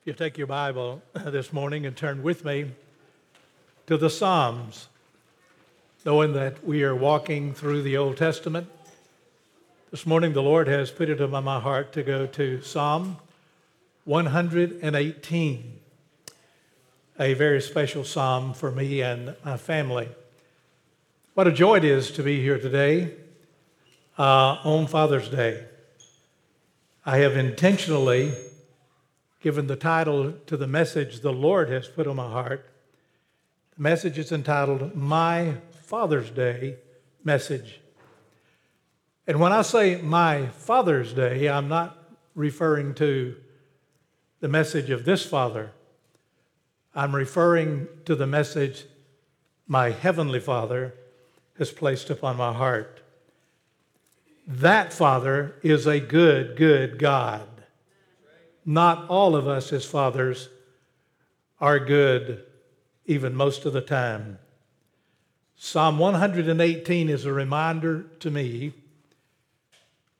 If you take your Bible this morning and turn with me to the Psalms, knowing that we are walking through the Old Testament, this morning the Lord has put it on my heart to go to Psalm 118, a very special psalm for me and my family. What a joy it is to be here today uh, on Father's Day. I have intentionally given the title to the message the Lord has put on my heart. The message is entitled My Father's Day Message. And when I say My Father's Day, I'm not referring to the message of this Father. I'm referring to the message my Heavenly Father has placed upon my heart. That Father is a good, good God. Not all of us as fathers are good, even most of the time. Psalm 118 is a reminder to me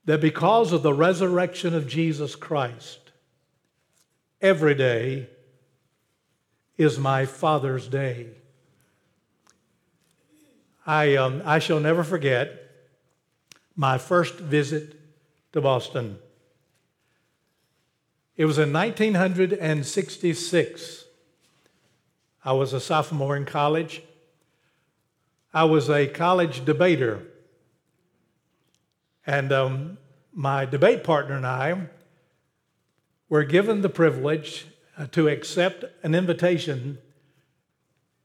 that because of the resurrection of Jesus Christ, every day is my Father's Day. I, um, I shall never forget my first visit to Boston. It was in 1966. I was a sophomore in college. I was a college debater. And um, my debate partner and I were given the privilege uh, to accept an invitation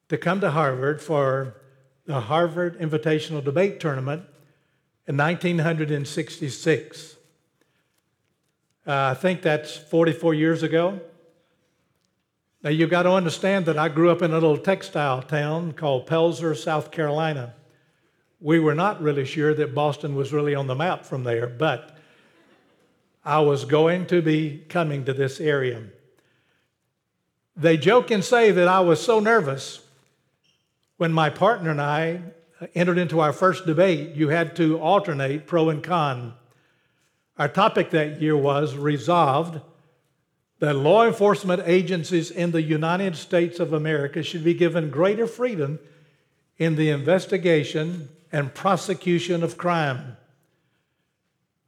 to come to Harvard for the Harvard Invitational Debate Tournament in 1966. Uh, I think that's 44 years ago. Now, you've got to understand that I grew up in a little textile town called Pelzer, South Carolina. We were not really sure that Boston was really on the map from there, but I was going to be coming to this area. They joke and say that I was so nervous when my partner and I entered into our first debate, you had to alternate pro and con. Our topic that year was resolved that law enforcement agencies in the United States of America should be given greater freedom in the investigation and prosecution of crime.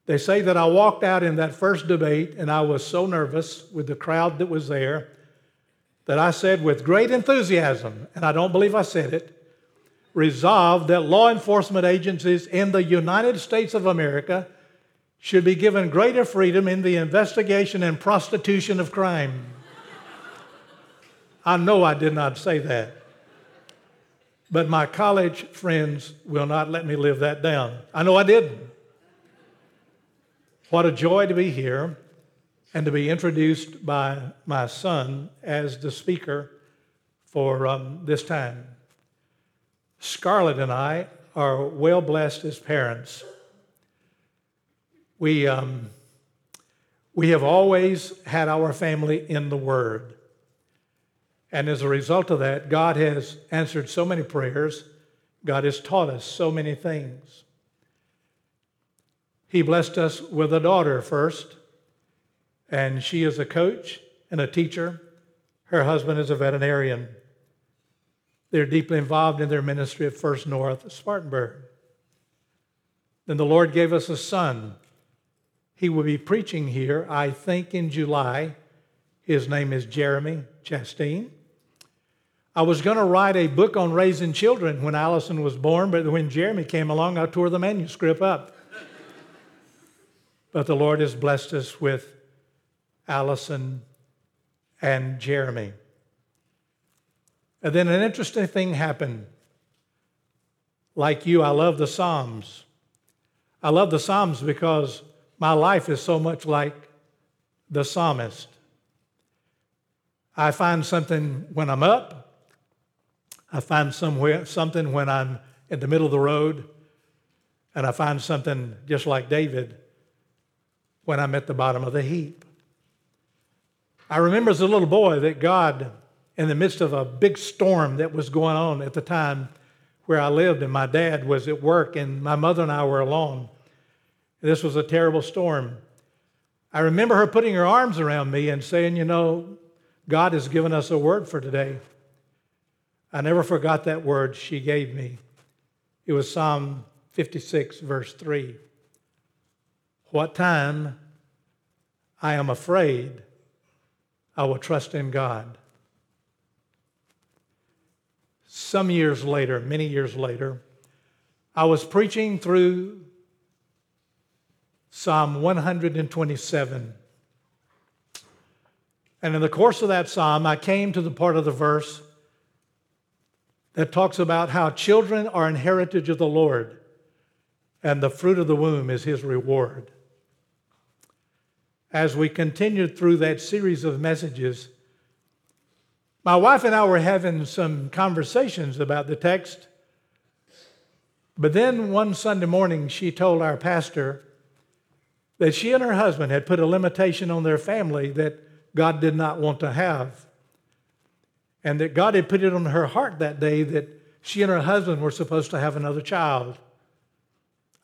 They say that I walked out in that first debate and I was so nervous with the crowd that was there that I said with great enthusiasm, and I don't believe I said it, resolved that law enforcement agencies in the United States of America should be given greater freedom in the investigation and prostitution of crime. I know I did not say that. But my college friends will not let me live that down. I know I didn't. What a joy to be here and to be introduced by my son as the speaker for um, this time. Scarlett and I are well blessed as parents. We, um, we have always had our family in the Word. And as a result of that, God has answered so many prayers. God has taught us so many things. He blessed us with a daughter first, and she is a coach and a teacher. Her husband is a veterinarian. They're deeply involved in their ministry at First North Spartanburg. Then the Lord gave us a son. He will be preaching here, I think, in July. His name is Jeremy Chastain. I was going to write a book on raising children when Allison was born, but when Jeremy came along, I tore the manuscript up. but the Lord has blessed us with Allison and Jeremy. And then an interesting thing happened. Like you, I love the Psalms. I love the Psalms because my life is so much like the psalmist. I find something when I'm up, I find somewhere, something when I'm in the middle of the road, and I find something just like David when I'm at the bottom of the heap. I remember as a little boy that God in the midst of a big storm that was going on at the time where I lived, and my dad was at work, and my mother and I were alone. This was a terrible storm. I remember her putting her arms around me and saying, You know, God has given us a word for today. I never forgot that word she gave me. It was Psalm 56, verse 3. What time I am afraid, I will trust in God. Some years later, many years later, I was preaching through Psalm 127. And in the course of that psalm, I came to the part of the verse that talks about how children are an heritage of the Lord and the fruit of the womb is his reward. As we continued through that series of messages, my wife and I were having some conversations about the text. But then one Sunday morning, she told our pastor that she and her husband had put a limitation on their family that God did not want to have. And that God had put it on her heart that day that she and her husband were supposed to have another child.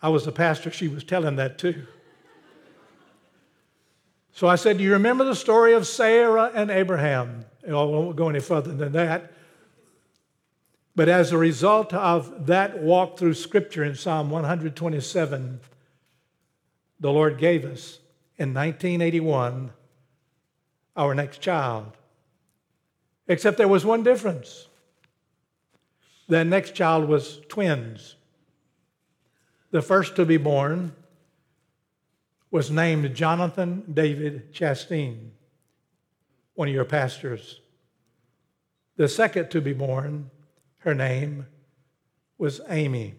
I was the pastor she was telling that to. So I said, Do you remember the story of Sarah and Abraham? Oh, I won't go any further than that. But as a result of that walk through Scripture in Psalm 127, the Lord gave us in 1981 our next child. Except there was one difference. That next child was twins. The first to be born was named Jonathan David Chastain, one of your pastors. The second to be born, her name was Amy.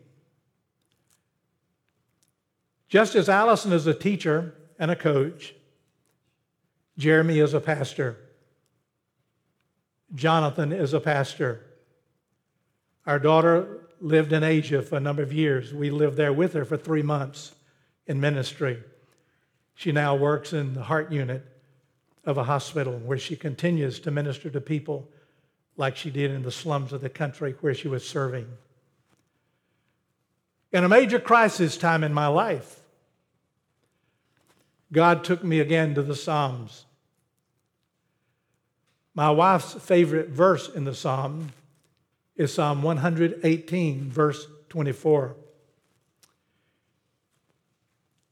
Just as Allison is a teacher and a coach, Jeremy is a pastor. Jonathan is a pastor. Our daughter lived in Asia for a number of years. We lived there with her for three months in ministry. She now works in the heart unit of a hospital where she continues to minister to people like she did in the slums of the country where she was serving. In a major crisis time in my life, God took me again to the Psalms. My wife's favorite verse in the Psalm is Psalm 118, verse 24.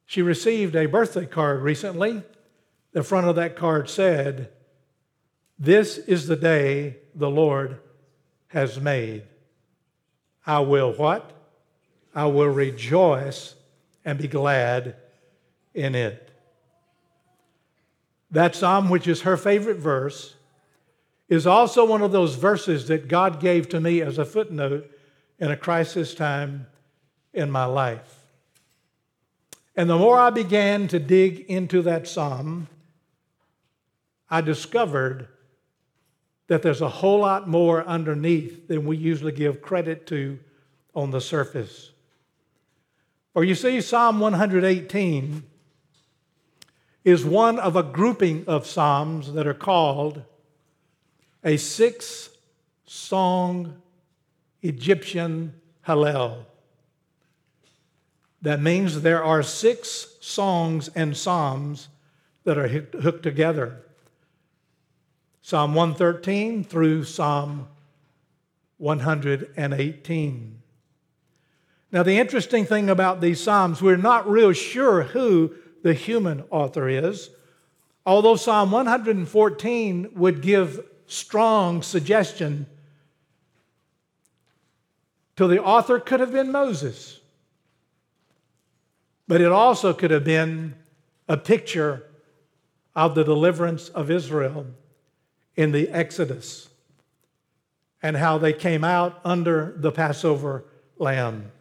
She received a birthday card recently. The front of that card said, This is the day the Lord has made. I will what? I will rejoice and be glad in it. That psalm, which is her favorite verse, is also one of those verses that God gave to me as a footnote in a crisis time in my life. And the more I began to dig into that psalm, I discovered that there's a whole lot more underneath than we usually give credit to on the surface. Or you see, Psalm 118 is one of a grouping of psalms that are called a six song Egyptian Hallel. That means there are six songs and psalms that are hooked together Psalm 113 through Psalm 118. Now, the interesting thing about these Psalms, we're not real sure who the human author is, although Psalm 114 would give strong suggestion to the author could have been Moses, but it also could have been a picture of the deliverance of Israel in the Exodus and how they came out under the Passover lamb.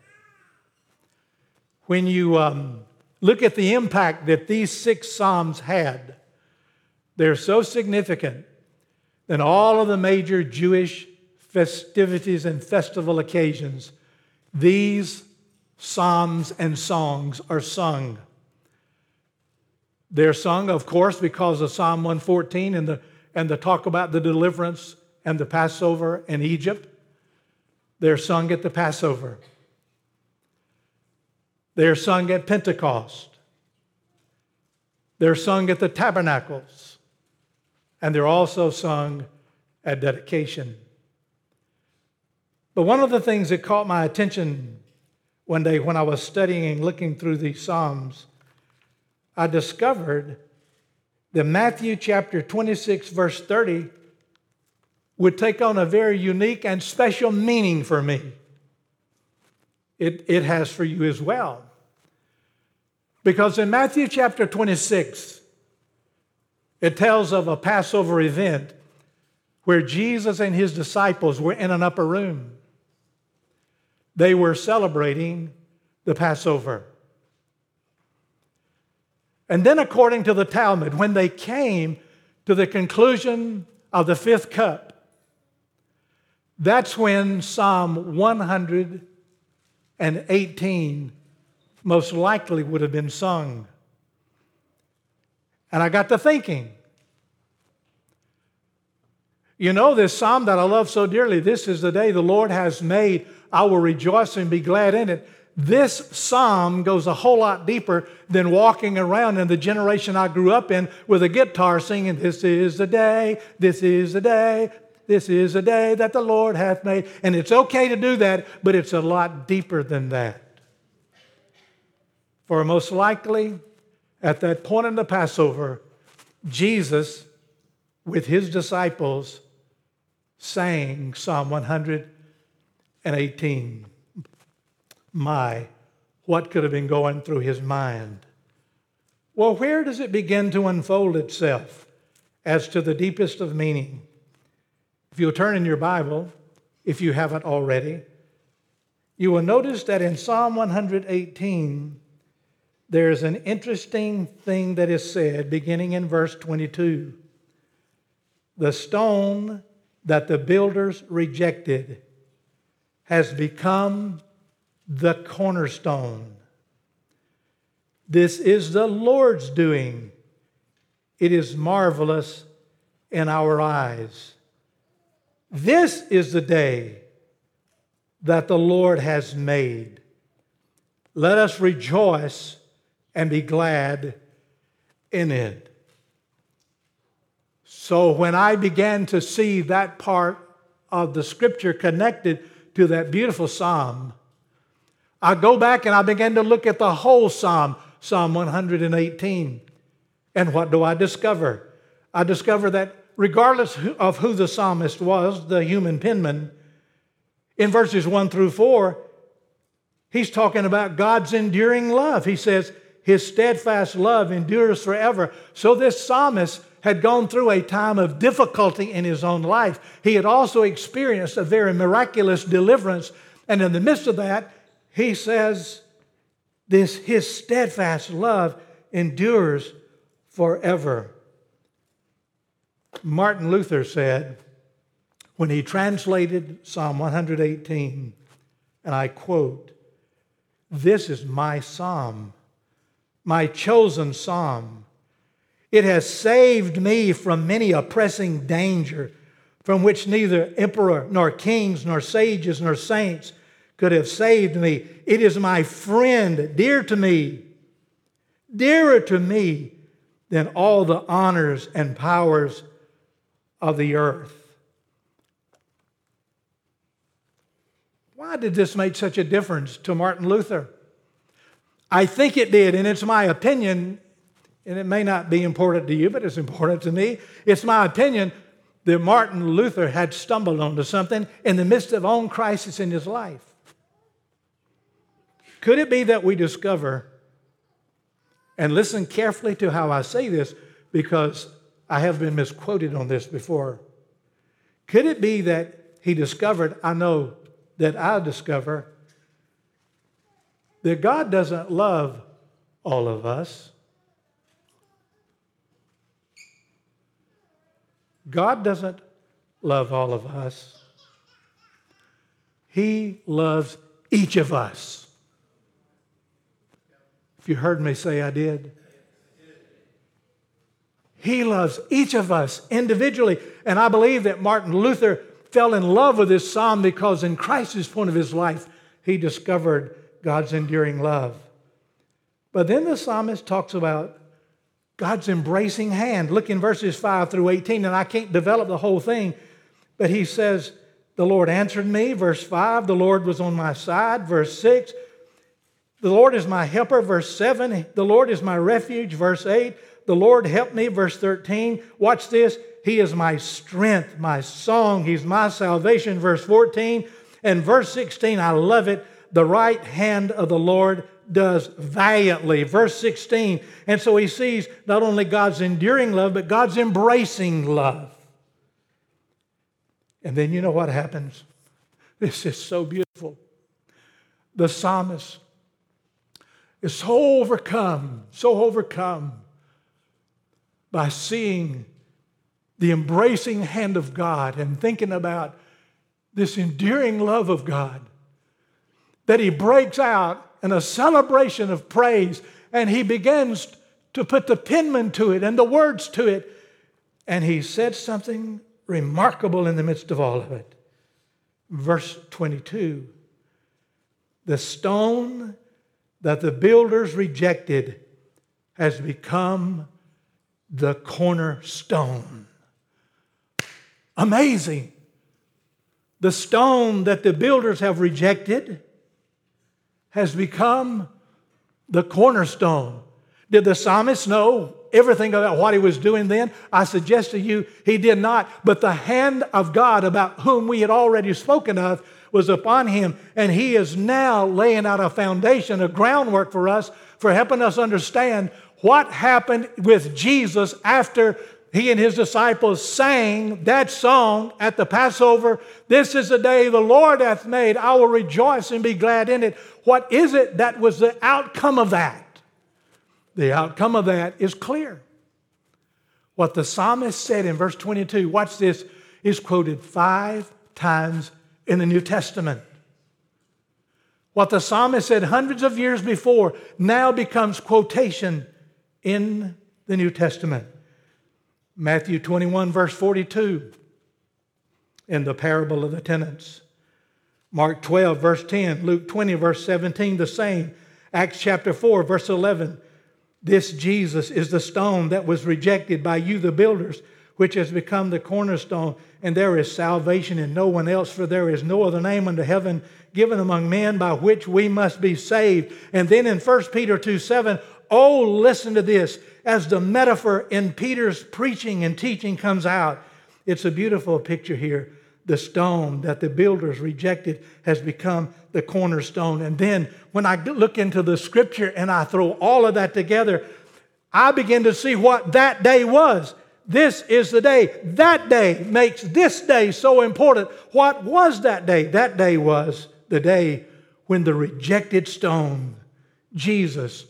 When you um, look at the impact that these six Psalms had, they're so significant that all of the major Jewish festivities and festival occasions, these psalms and songs are sung. They're sung, of course, because of Psalm 114 and the, and the talk about the deliverance and the Passover in Egypt. They're sung at the Passover. They're sung at Pentecost. They're sung at the tabernacles and they're also sung at dedication. But one of the things that caught my attention one day when I was studying and looking through these Psalms, I discovered that Matthew chapter 26, verse 30, would take on a very unique and special meaning for me. It, it has for you as well. Because in Matthew chapter 26, it tells of a Passover event where Jesus and his disciples were in an upper room. They were celebrating the Passover. And then, according to the Talmud, when they came to the conclusion of the fifth cup, that's when Psalm 118 most likely would have been sung. And I got to thinking, you know, this psalm that I love so dearly, this is the day the Lord has made. I will rejoice and be glad in it. This psalm goes a whole lot deeper than walking around in the generation I grew up in with a guitar singing, This is the day, this is the day, this is a day that the Lord hath made. And it's okay to do that, but it's a lot deeper than that. For most likely, at that point in the Passover, Jesus, with his disciples, sang Psalm 118. My, what could have been going through his mind? Well, where does it begin to unfold itself as to the deepest of meaning? If you'll turn in your Bible, if you haven't already, you will notice that in Psalm 118, there's an interesting thing that is said beginning in verse 22. The stone that the builders rejected has become the cornerstone. This is the Lord's doing. It is marvelous in our eyes. This is the day that the Lord has made. Let us rejoice and be glad in it. So when I began to see that part of the scripture connected to that beautiful psalm, I go back and I began to look at the whole psalm, Psalm 118. And what do I discover? I discover that regardless of who the psalmist was, the human penman, in verses 1 through 4, he's talking about God's enduring love. He says, His steadfast love endures forever. So this psalmist had gone through a time of difficulty in his own life. He had also experienced a very miraculous deliverance. And in the midst of that, he says, this, his steadfast love endures forever. Martin Luther said, when he translated Psalm 118, and I quote, This is my psalm, my chosen psalm. It has saved me from many a pressing danger from which neither emperor, nor kings, nor sages, nor saints could have saved me. It is my friend, dear to me, dearer to me than all the honors and powers of the earth. Why did this make such a difference to Martin Luther? I think it did, and it's my opinion, and it may not be important to you, but it's important to me. It's my opinion that Martin Luther had stumbled onto something in the midst of own crisis in his life. Could it be that we discover, and listen carefully to how I say this because I have been misquoted on this before. Could it be that he discovered, I know that I discover, that God doesn't love all of us? God doesn't love all of us. He loves each of us. If you heard me say I did. He loves each of us individually. And I believe that Martin Luther fell in love with this psalm because in Christ's point of his life, he discovered God's enduring love. But then the psalmist talks about God's embracing hand. Look in verses 5 through 18, and I can't develop the whole thing, but he says, The Lord answered me, verse 5. The Lord was on my side, verse 6. The Lord is my helper, verse 7. The Lord is my refuge, verse 8. The Lord helped me, verse 13. Watch this. He is my strength, my song. He's my salvation, verse 14. And verse 16, I love it. The right hand of the Lord does valiantly. Verse 16. And so he sees not only God's enduring love, but God's embracing love. And then you know what happens? This is so beautiful. The psalmist is so overcome, so overcome by seeing the embracing hand of God and thinking about this endearing love of God that he breaks out in a celebration of praise and he begins to put the penman to it and the words to it. And he said something remarkable in the midst of all of it. Verse 22 The stone that the builders rejected has become the cornerstone. Amazing. The stone that the builders have rejected has become the cornerstone. Did the psalmist know everything about what he was doing then? I suggest to you he did not. But the hand of God, about whom we had already spoken of, was upon him. And he is now laying out a foundation, a groundwork for us, for helping us understand what happened with Jesus after he and his disciples sang that song at the Passover. This is the day the Lord hath made. I will rejoice and be glad in it. What is it that was the outcome of that? The outcome of that is clear. What the psalmist said in verse 22, watch this, is quoted five times in the New Testament. What the psalmist said hundreds of years before now becomes quotation in the New Testament. Matthew 21, verse 42, in the parable of the tenants. Mark 12, verse 10. Luke 20, verse 17, the same. Acts chapter 4, verse 11. This Jesus is the stone that was rejected by you, the builders, which has become the cornerstone. And there is salvation in no one else, for there is no other name under heaven given among men by which we must be saved. And then in 1 Peter 2 7, oh, listen to this as the metaphor in Peter's preaching and teaching comes out. It's a beautiful picture here. The stone that the builders rejected has become the cornerstone. And then when I look into the scripture and I throw all of that together, I begin to see what that day was. This is the day. That day makes this day so important. What was that day? That day was the day when the rejected stone, Jesus,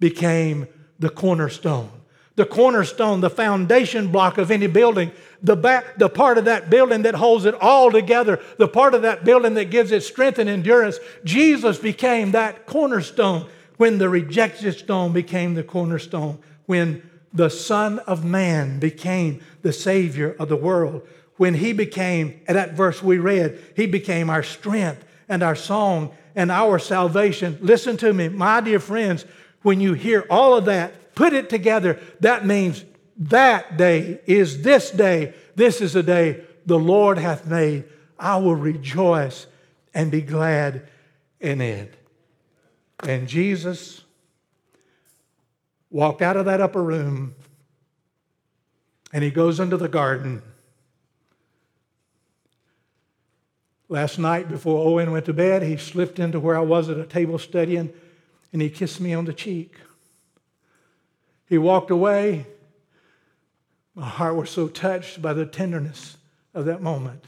became the cornerstone. The cornerstone, the foundation block of any building, the, back, the part of that building that holds it all together, the part of that building that gives it strength and endurance. Jesus became that cornerstone when the rejected stone became the cornerstone, when the Son of Man became the Savior of the world, when He became, at that verse we read, He became our strength and our song and our salvation. Listen to me, my dear friends, when you hear all of that, put it together, that means that day is this day. This is a day the Lord hath made. I will rejoice and be glad in it. And Jesus walked out of that upper room and he goes into the garden. Last night, before Owen went to bed, he slipped into where I was at a table studying and he kissed me on the cheek. He walked away. My heart was so touched by the tenderness of that moment.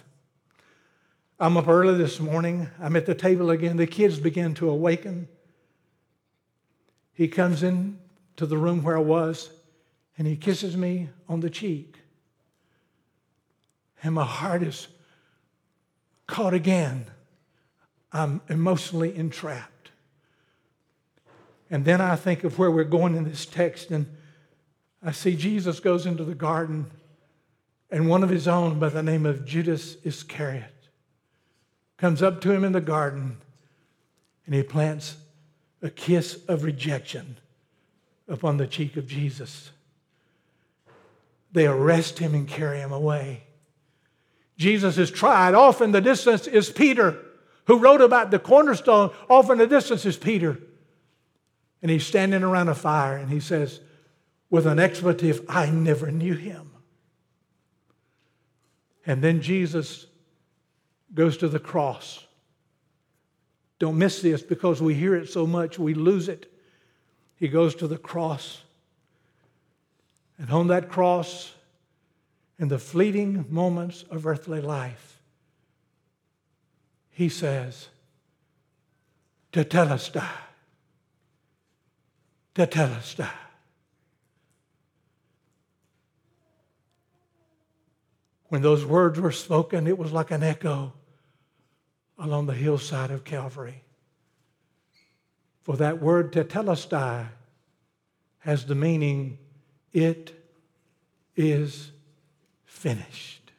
I'm up early this morning. I'm at the table again. The kids begin to awaken. He comes in to the room where I was and he kisses me on the cheek. And my heart is caught again. I'm emotionally entrapped. And then I think of where we're going in this text, and I see Jesus goes into the garden, and one of his own by the name of Judas Iscariot comes up to him in the garden, and he plants a kiss of rejection upon the cheek of Jesus. they arrest him and carry him away. Jesus is tried. Off in the distance is Peter, who wrote about the cornerstone. Off in the distance is Peter. And he's standing around a fire and he says, with an expletive, I never knew him. And then Jesus goes to the cross. Don't miss this because we hear it so much, we lose it. He goes to the cross. And on that cross, in the fleeting moments of earthly life, he says, Tetelestai. When those words were spoken, it was like an echo along the hillside of Calvary. For that word tetelestai has the meaning, it is finished.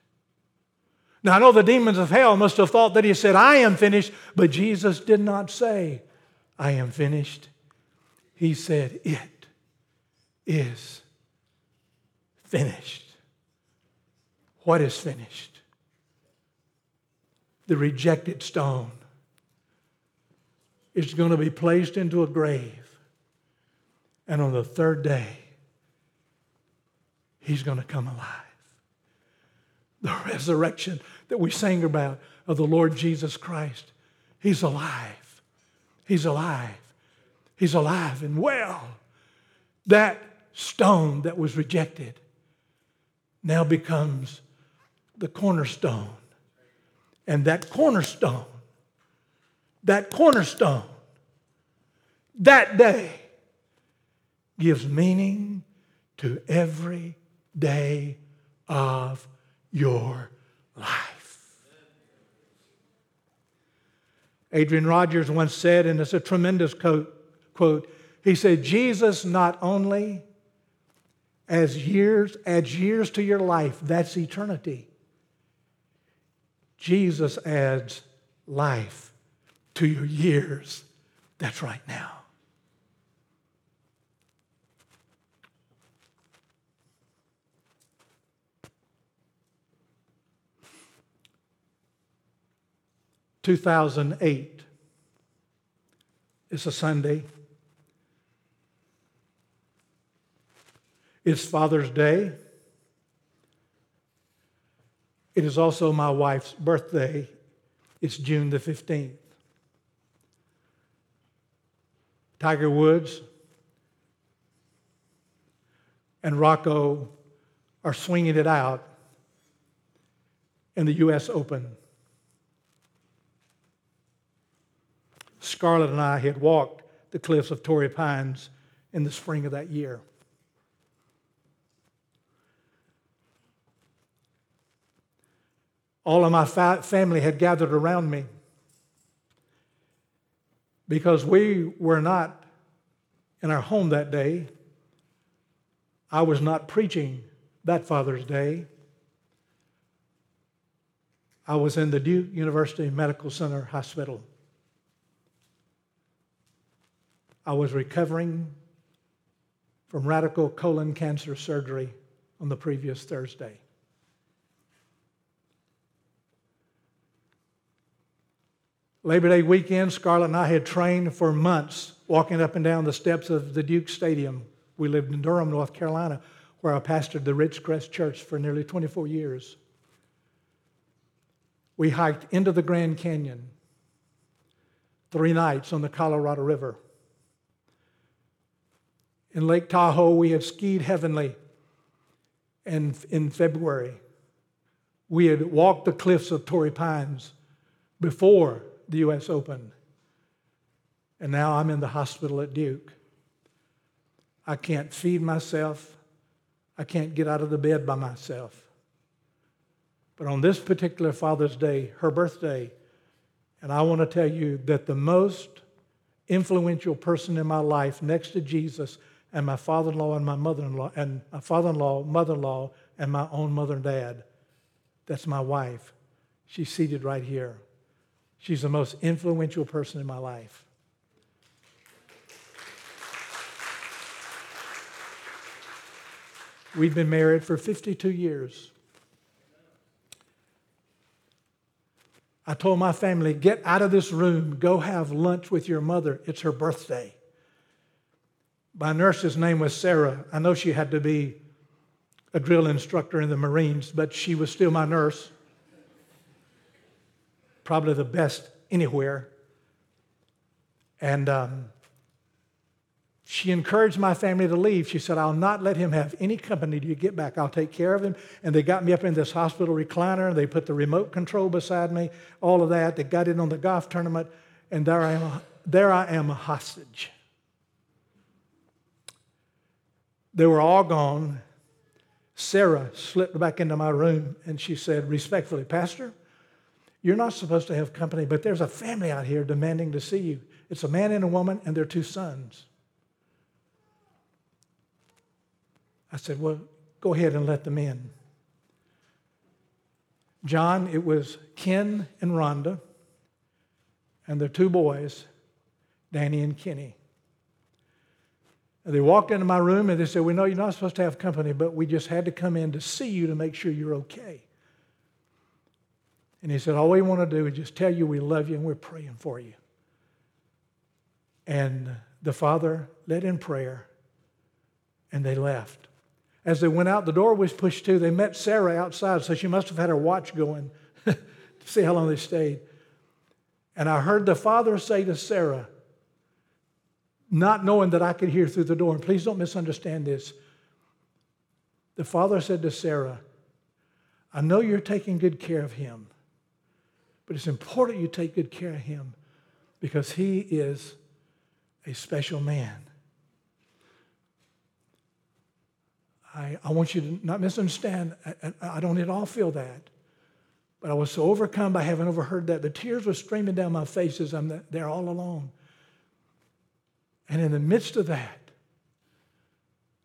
Now, I know the demons of hell must have thought that he said, I am finished, but Jesus did not say, I am finished. He said, It is finished. What is finished? The rejected stone is going to be placed into a grave. And on the third day, he's going to come alive. The resurrection that we sang about of the Lord Jesus Christ, he's alive. He's alive. He's alive and well. That stone that was rejected now becomes the cornerstone. And that cornerstone, that cornerstone, that day gives meaning to every day of your life. Adrian Rogers once said, and it's a tremendous quote, quote he said, Jesus not only as years adds years to your life, that's eternity. Jesus adds life to your years. That's right now. Two thousand eight. It's a Sunday. It's Father's Day. It is also my wife's birthday. It's June the 15th. Tiger Woods and Rocco are swinging it out in the U.S. Open. Scarlett and I had walked the cliffs of Torrey Pines in the spring of that year. All of my fa- family had gathered around me because we were not in our home that day. I was not preaching that Father's Day. I was in the Duke University Medical Center Hospital. I was recovering from radical colon cancer surgery on the previous Thursday. Labor Day weekend, Scarlett and I had trained for months walking up and down the steps of the Duke Stadium. We lived in Durham, North Carolina, where I pastored the Ridgecrest Church for nearly 24 years. We hiked into the Grand Canyon three nights on the Colorado River. In Lake Tahoe, we had skied heavenly and in February. We had walked the cliffs of Torrey Pines before the U.S. Open. And now I'm in the hospital at Duke. I can't feed myself. I can't get out of the bed by myself. But on this particular Father's Day, her birthday, and I want to tell you that the most influential person in my life next to Jesus and my father-in-law and my mother-in-law and my father-in-law, mother-in-law and my own mother and dad, that's my wife. She's seated right here. She's the most influential person in my life. We've been married for 52 years. I told my family, get out of this room, go have lunch with your mother. It's her birthday. My nurse's name was Sarah. I know she had to be a drill instructor in the Marines, but she was still my nurse. Probably the best anywhere. And um, she encouraged my family to leave. She said, I'll not let him have any company till you get back. I'll take care of him. And they got me up in this hospital recliner. And They put the remote control beside me, all of that. They got in on the golf tournament. And there I am, there I am a hostage. They were all gone. Sarah slipped back into my room and she said, respectfully, Pastor, you're not supposed to have company, but there's a family out here demanding to see you. It's a man and a woman and their two sons. I said, Well, go ahead and let them in. John, it was Ken and Rhonda and their two boys, Danny and Kenny. And they walked into my room and they said, We know you're not supposed to have company, but we just had to come in to see you to make sure you're okay. And he said, All we want to do is just tell you we love you and we're praying for you. And the father led in prayer and they left. As they went out, the door was pushed to. They met Sarah outside, so she must have had her watch going to see how long they stayed. And I heard the father say to Sarah, not knowing that I could hear through the door. And please don't misunderstand this. The father said to Sarah, I know you're taking good care of him, but it's important you take good care of him because he is a special man. I, I want you to not misunderstand. I, I don't at all feel that. But I was so overcome by having overheard that. The tears were streaming down my face as I'm there all alone. And in the midst of that,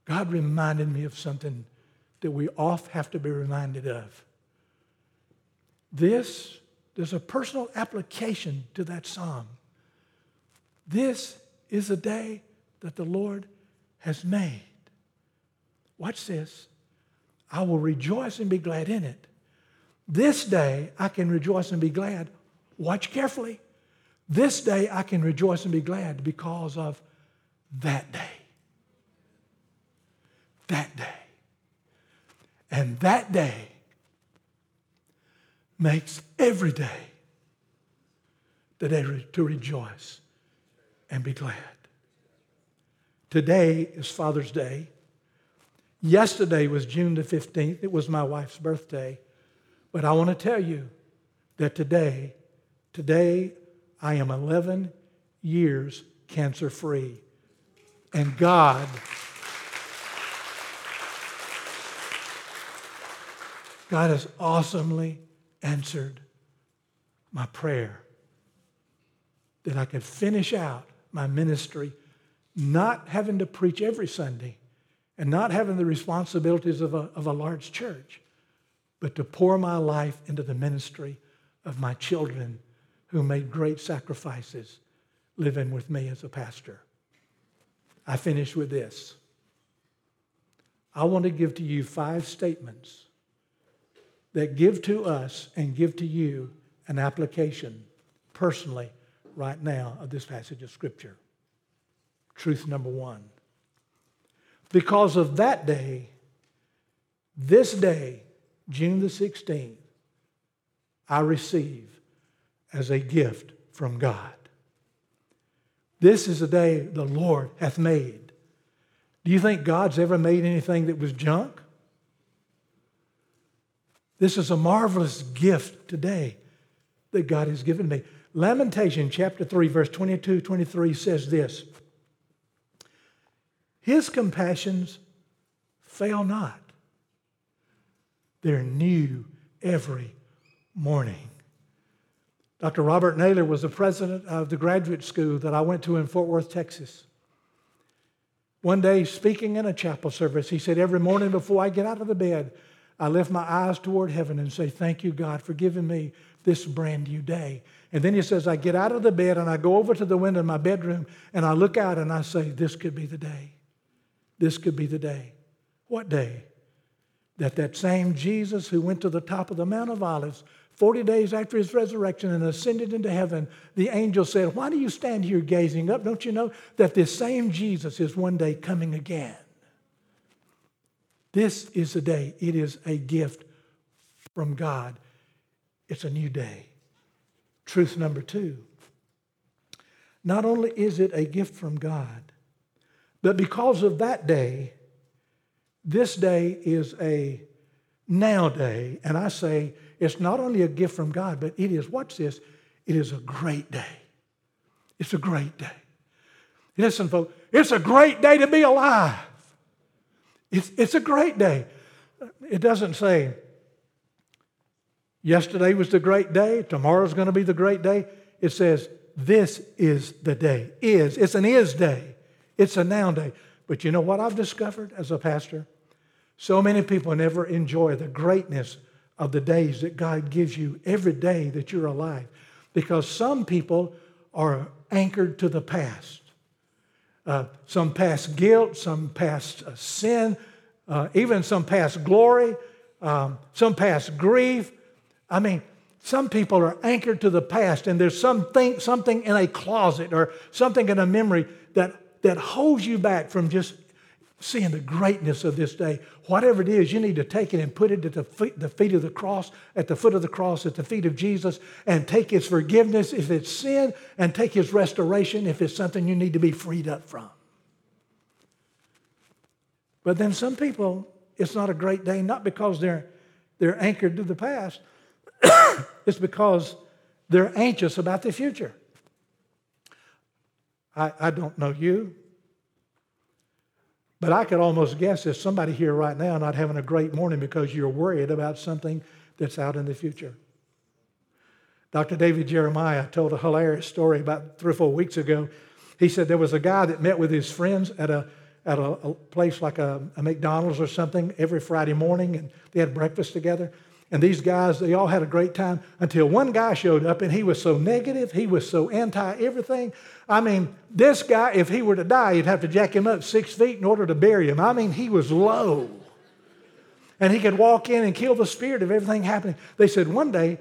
God reminded me of something that we oft have to be reminded of. This, there's a personal application to that psalm. This is a day that the Lord has made. Watch this. I will rejoice and be glad in it. This day I can rejoice and be glad. Watch carefully. This day I can rejoice and be glad because of that day. That day. And that day makes every day the day to rejoice and be glad. Today is Father's Day. Yesterday was June the 15th. It was my wife's birthday. But I want to tell you that today, today, I am 11 years cancer free. And God, God has awesomely answered my prayer that I could finish out my ministry, not having to preach every Sunday and not having the responsibilities of a, of a large church, but to pour my life into the ministry of my children who made great sacrifices living with me as a pastor. I finish with this. I want to give to you five statements that give to us and give to you an application personally right now of this passage of Scripture. Truth number one. Because of that day, this day, June the 16th, I receive as a gift from God. This is the day the Lord hath made. Do you think God's ever made anything that was junk? This is a marvelous gift today that God has given me. Lamentation chapter 3, verse 22 23 says this His compassions fail not, they're new every morning. Dr. Robert Naylor was the president of the graduate school that I went to in Fort Worth, Texas. One day, speaking in a chapel service, he said, Every morning before I get out of the bed, I lift my eyes toward heaven and say, Thank you, God, for giving me this brand new day. And then he says, I get out of the bed and I go over to the window in my bedroom and I look out and I say, This could be the day. This could be the day. What day? that that same Jesus who went to the top of the Mount of Olives 40 days after his resurrection and ascended into heaven, the angel said, Why do you stand here gazing up? Don't you know that this same Jesus is one day coming again? This is the day. It is a gift from God. It's a new day. Truth number two. Not only is it a gift from God, but because of that day, this day is a now day. And I say it's not only a gift from God, but it is, watch this, it is a great day. It's a great day. Listen, folks, it's a great day to be alive. It's, it's a great day. It doesn't say, yesterday was the great day, tomorrow's going to be the great day. It says, this is the day. Is. It's an is day. It's a now day. But you know what I've discovered as a pastor? So many people never enjoy the greatness of the days that God gives you every day that you're alive. Because some people are anchored to the past. Uh, some past guilt, some past uh, sin, uh, even some past glory, um, some past grief. I mean, some people are anchored to the past, and there's something, something in a closet or something in a memory that, that holds you back from just seeing the greatness of this day. Whatever it is, you need to take it and put it at the feet, the feet of the cross, at the foot of the cross, at the feet of Jesus, and take His forgiveness if it's sin, and take His restoration if it's something you need to be freed up from. But then some people, it's not a great day, not because they're, they're anchored to the past, it's because they're anxious about the future. I, I don't know you. But I could almost guess there's somebody here right now not having a great morning because you're worried about something that's out in the future. Dr. David Jeremiah told a hilarious story about three or four weeks ago. He said there was a guy that met with his friends at a, at a, a place like a, a McDonald's or something every Friday morning, and they had breakfast together. And these guys, they all had a great time until one guy showed up and he was so negative. He was so anti everything. I mean, this guy, if he were to die, you'd have to jack him up six feet in order to bury him. I mean, he was low. And he could walk in and kill the spirit of everything happening. They said one day,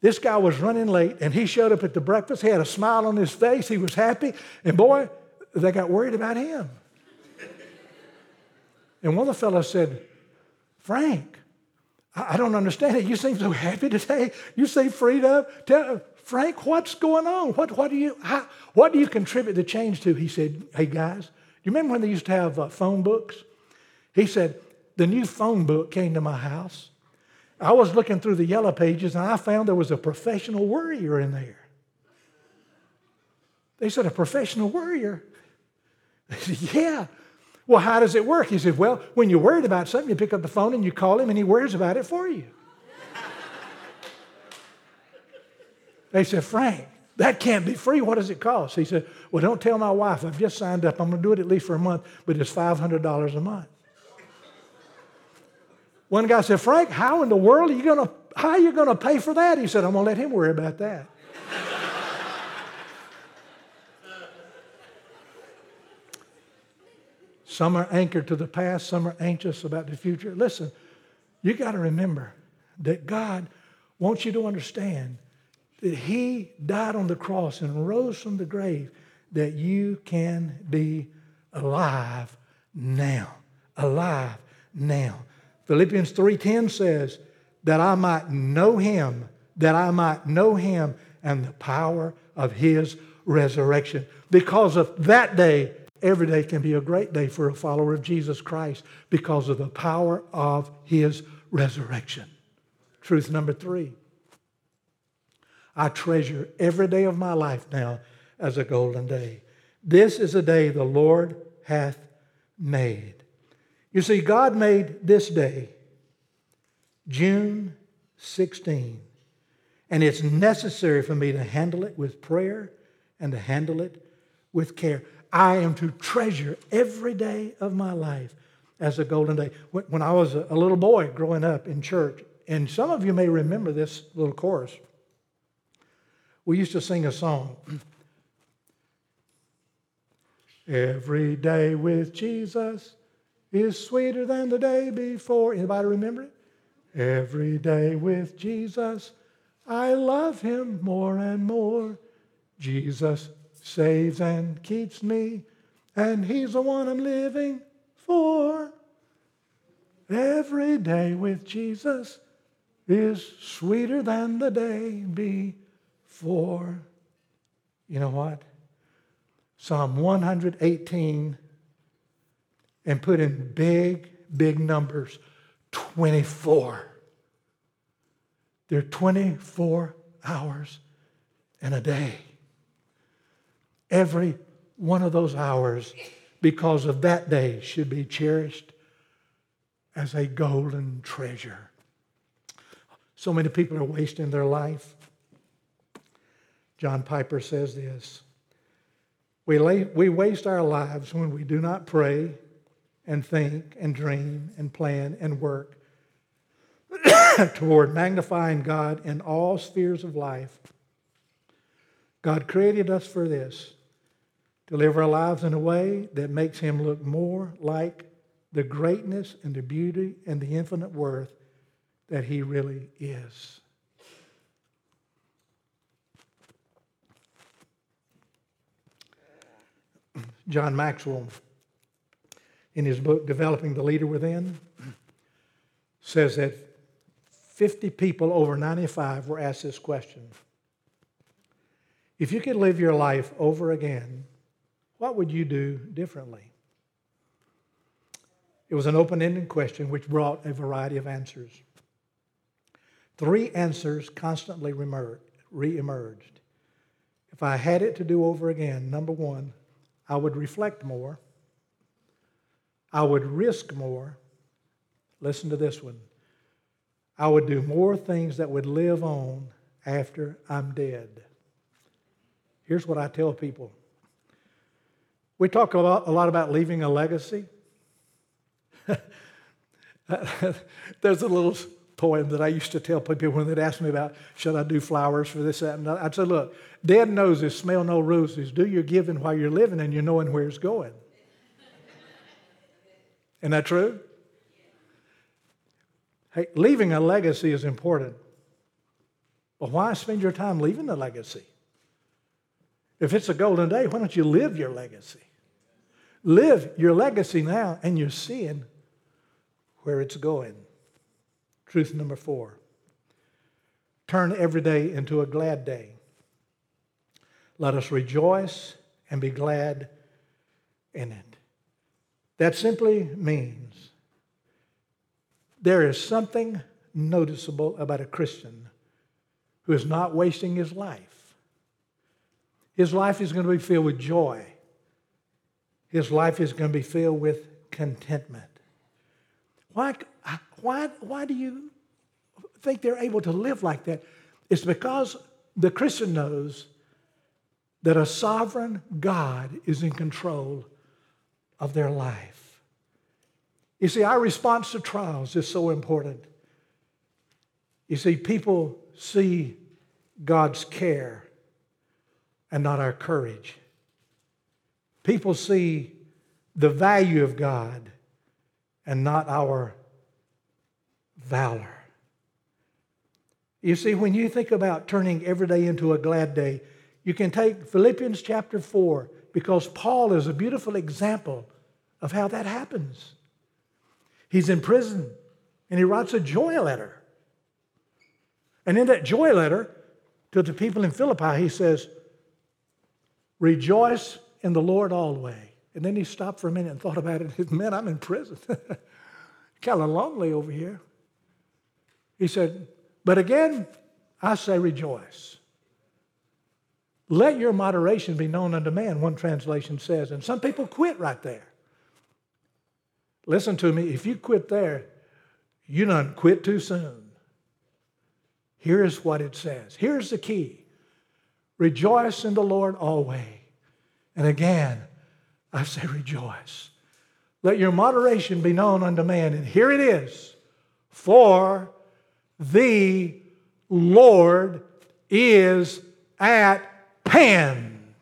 this guy was running late and he showed up at the breakfast. He had a smile on his face. He was happy. And boy, they got worried about him. And one of the fellows said, Frank, I don't understand it. You seem so happy today. You seem freed up. Tell, Frank, what's going on? What, what, do you, how, what do you contribute the change to? He said, Hey, guys, do you remember when they used to have uh, phone books? He said, The new phone book came to my house. I was looking through the yellow pages and I found there was a professional worrier in there. They said, A professional worrier? They said, Yeah. Well, how does it work? He said, Well, when you're worried about something, you pick up the phone and you call him and he worries about it for you. they said, Frank, that can't be free. What does it cost? He said, Well, don't tell my wife. I've just signed up. I'm going to do it at least for a month, but it's $500 a month. One guy said, Frank, how in the world are you going to, how are you going to pay for that? He said, I'm going to let him worry about that. Some are anchored to the past, some are anxious about the future. Listen, you got to remember that God wants you to understand that He died on the cross and rose from the grave that you can be alive now. Alive now. Philippians 3:10 says that I might know him, that I might know him and the power of his resurrection. Because of that day, Every day can be a great day for a follower of Jesus Christ because of the power of his resurrection. Truth number three I treasure every day of my life now as a golden day. This is a day the Lord hath made. You see, God made this day, June 16, and it's necessary for me to handle it with prayer and to handle it with care. I am to treasure every day of my life as a golden day. When I was a little boy growing up in church, and some of you may remember this little chorus, we used to sing a song. Every day with Jesus is sweeter than the day before. Anybody remember it? Every day with Jesus, I love him more and more. Jesus saves and keeps me, and he's the one I'm living for. Every day with Jesus is sweeter than the day before. You know what? Psalm 118 and put in big, big numbers 24. There are 24 hours in a day. Every one of those hours, because of that day, should be cherished as a golden treasure. So many people are wasting their life. John Piper says this we, lay, we waste our lives when we do not pray and think and dream and plan and work toward magnifying God in all spheres of life. God created us for this to live our lives in a way that makes Him look more like the greatness and the beauty and the infinite worth that He really is. John Maxwell, in his book Developing the Leader Within, says that 50 people over 95 were asked this question If you could live your life over again, what would you do differently? It was an open ended question which brought a variety of answers. Three answers constantly re emerged. If I had it to do over again, number one, I would reflect more, I would risk more. Listen to this one. I would do more things that would live on after I'm dead. Here's what I tell people we talk a lot, a lot about leaving a legacy. There's a little poem that I used to tell people when they'd ask me about, should I do flowers for this, that, and that. I'd say, look, dead noses smell no roses. Do your giving while you're living and you're knowing where it's going. Isn't that true? Hey, leaving a legacy is important. But why spend your time leaving a legacy? If it's a golden day, why don't you live your legacy? Live your legacy now, and you're seeing where it's going. Truth number four turn every day into a glad day. Let us rejoice and be glad in it. That simply means there is something noticeable about a Christian who is not wasting his life. His life is going to be filled with joy. His life is going to be filled with contentment. Why, why, why do you think they're able to live like that? It's because the Christian knows that a sovereign God is in control of their life. You see, our response to trials is so important. You see, people see God's care and not our courage. People see the value of God and not our valor. You see, when you think about turning every day into a glad day, you can take Philippians chapter 4 because Paul is a beautiful example of how that happens. He's in prison and he writes a joy letter. And in that joy letter to the people in Philippi, he says, Rejoice in the Lord always. And then he stopped for a minute and thought about it. Man, I'm in prison. kind of lonely over here. He said, But again, I say rejoice. Let your moderation be known unto man, one translation says. And some people quit right there. Listen to me, if you quit there, you done quit too soon. Here's what it says. Here's the key. Rejoice in the Lord always. And again, I say rejoice. Let your moderation be known unto man. And here it is. For the Lord is at hand.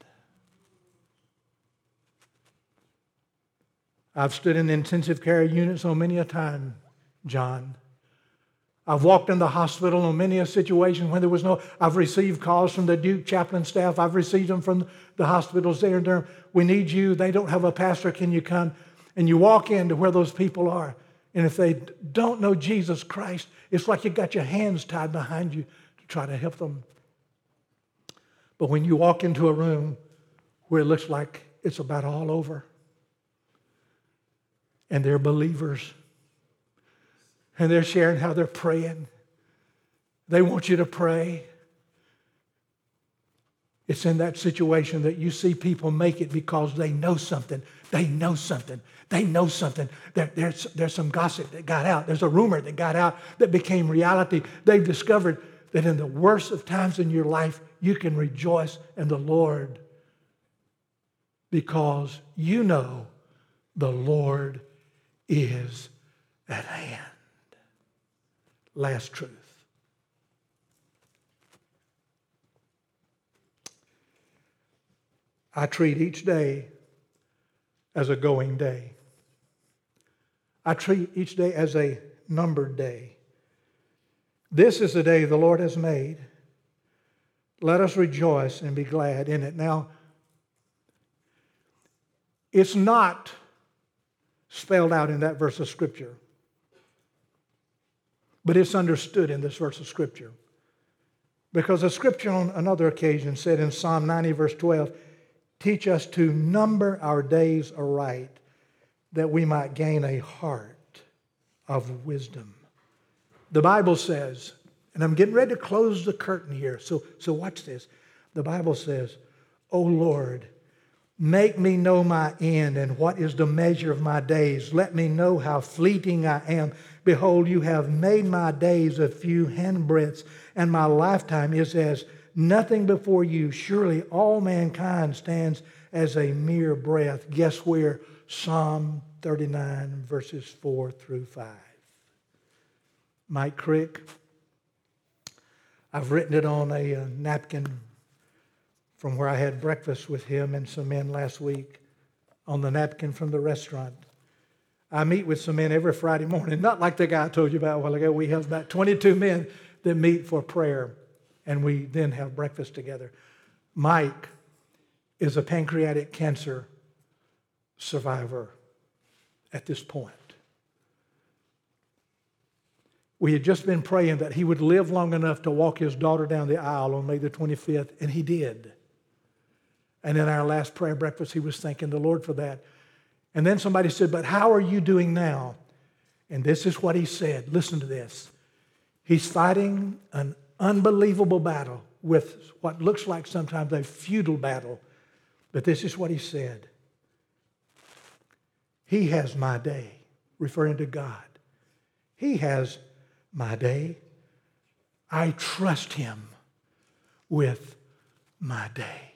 I've stood in intensive care units so many a time, John. I've walked in the hospital on many a situation when there was no, I've received calls from the Duke chaplain staff. I've received them from the hospitals there and there. We need you. They don't have a pastor. Can you come? And you walk into where those people are. And if they don't know Jesus Christ, it's like you got your hands tied behind you to try to help them. But when you walk into a room where it looks like it's about all over, and they're believers, and they're sharing how they're praying. They want you to pray. It's in that situation that you see people make it because they know something. They know something. They know something. There, there's, there's some gossip that got out. There's a rumor that got out that became reality. They've discovered that in the worst of times in your life, you can rejoice in the Lord because you know the Lord is at hand last truth. I treat each day as a going day. I treat each day as a numbered day. This is the day the Lord has made. Let us rejoice and be glad in it. Now, it's not spelled out in that verse of Scripture. But it's understood in this verse of Scripture. Because the Scripture on another occasion said in Psalm 90, verse 12, Teach us to number our days aright, that we might gain a heart of wisdom. The Bible says, and I'm getting ready to close the curtain here, so, so watch this. The Bible says, O Lord, Make me know my end and what is the measure of my days. Let me know how fleeting I am. Behold, you have made my days a few handbreadths, and my lifetime is as nothing before you. Surely all mankind stands as a mere breath. Guess where? Psalm 39, verses 4 through 5. Mike Crick. I've written it on a, a uh, napkin from where I had breakfast with him and some men last week on the napkin from the restaurant. I meet with some men every Friday morning, not like the guy I told you about a while ago. We have about 22 men that meet for prayer, and we then have breakfast together. Mike is a pancreatic cancer survivor at this point. We had just been praying that he would live long enough to walk his daughter down the aisle on May the 25th, and he did. And in our last prayer breakfast, he was thanking the Lord for that. And then somebody said, But how are you doing now? And this is what he said. Listen to this. He's fighting an unbelievable battle with what looks like sometimes a futile battle. But this is what he said He has my day, referring to God. He has my day. I trust him with my day.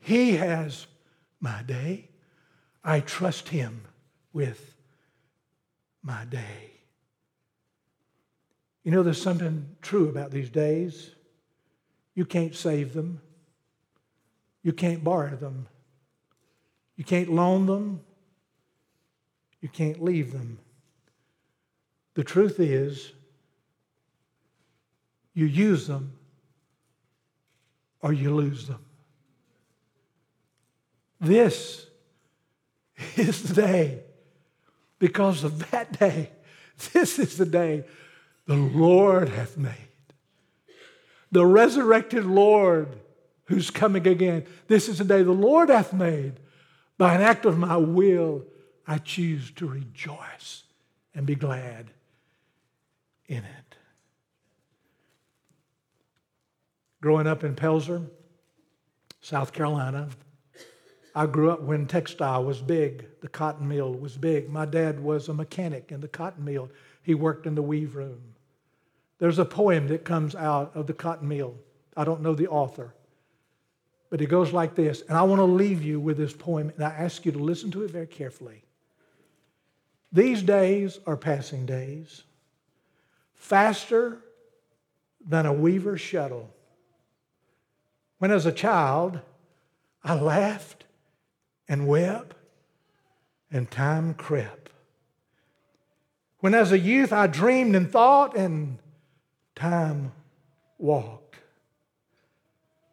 He has my day. I trust Him with my day. You know, there's something true about these days. You can't save them, you can't borrow them, you can't loan them, you can't leave them. The truth is, you use them or you lose them. This is the day. Because of that day, this is the day the Lord hath made. The resurrected Lord who's coming again. This is the day the Lord hath made. By an act of my will, I choose to rejoice and be glad in it. Growing up in Pelzer, South Carolina, I grew up when textile was big, the cotton mill was big. My dad was a mechanic in the cotton mill, he worked in the weave room. There's a poem that comes out of the cotton mill. I don't know the author, but it goes like this. And I want to leave you with this poem, and I ask you to listen to it very carefully. These days are passing days, faster than a weaver's shuttle. When as a child, I laughed and wept and time crept. When as a youth I dreamed and thought, and time walked.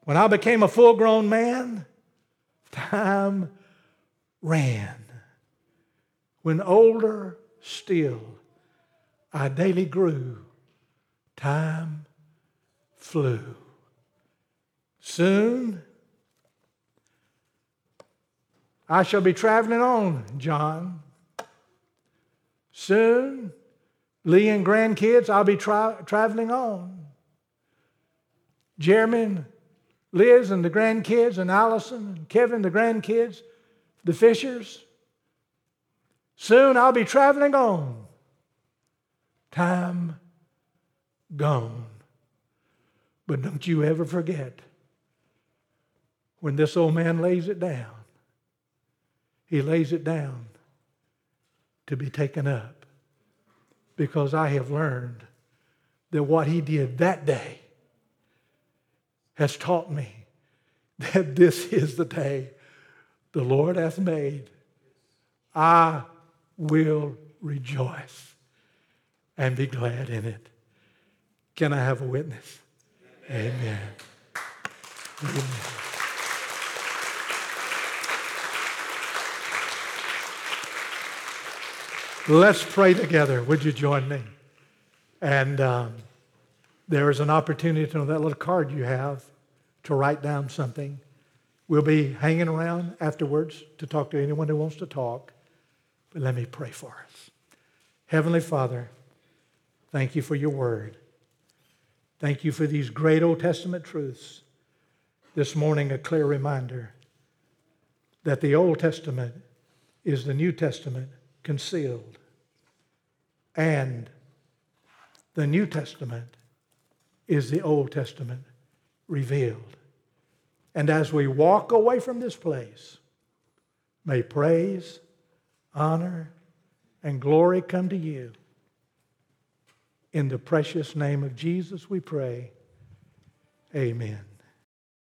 When I became a full grown man, time ran. When older still, I daily grew, time flew. Soon, I shall be traveling on, John. Soon, Lee and grandkids, I'll be tra- traveling on. Jeremy and Liz and the grandkids, and Allison and Kevin, the grandkids, the Fishers. Soon I'll be traveling on. Time gone. But don't you ever forget when this old man lays it down, he lays it down to be taken up because I have learned that what he did that day has taught me that this is the day the Lord hath made. I will rejoice and be glad in it. Can I have a witness? Amen. Amen. Let's pray together. Would you join me? And um, there is an opportunity on that little card you have to write down something. We'll be hanging around afterwards to talk to anyone who wants to talk. But let me pray for us. Heavenly Father, thank you for your word. Thank you for these great Old Testament truths. This morning, a clear reminder that the Old Testament is the New Testament concealed, and the New Testament is the Old Testament revealed. And as we walk away from this place, may praise, honor, and glory come to you. In the precious name of Jesus, we pray. Amen.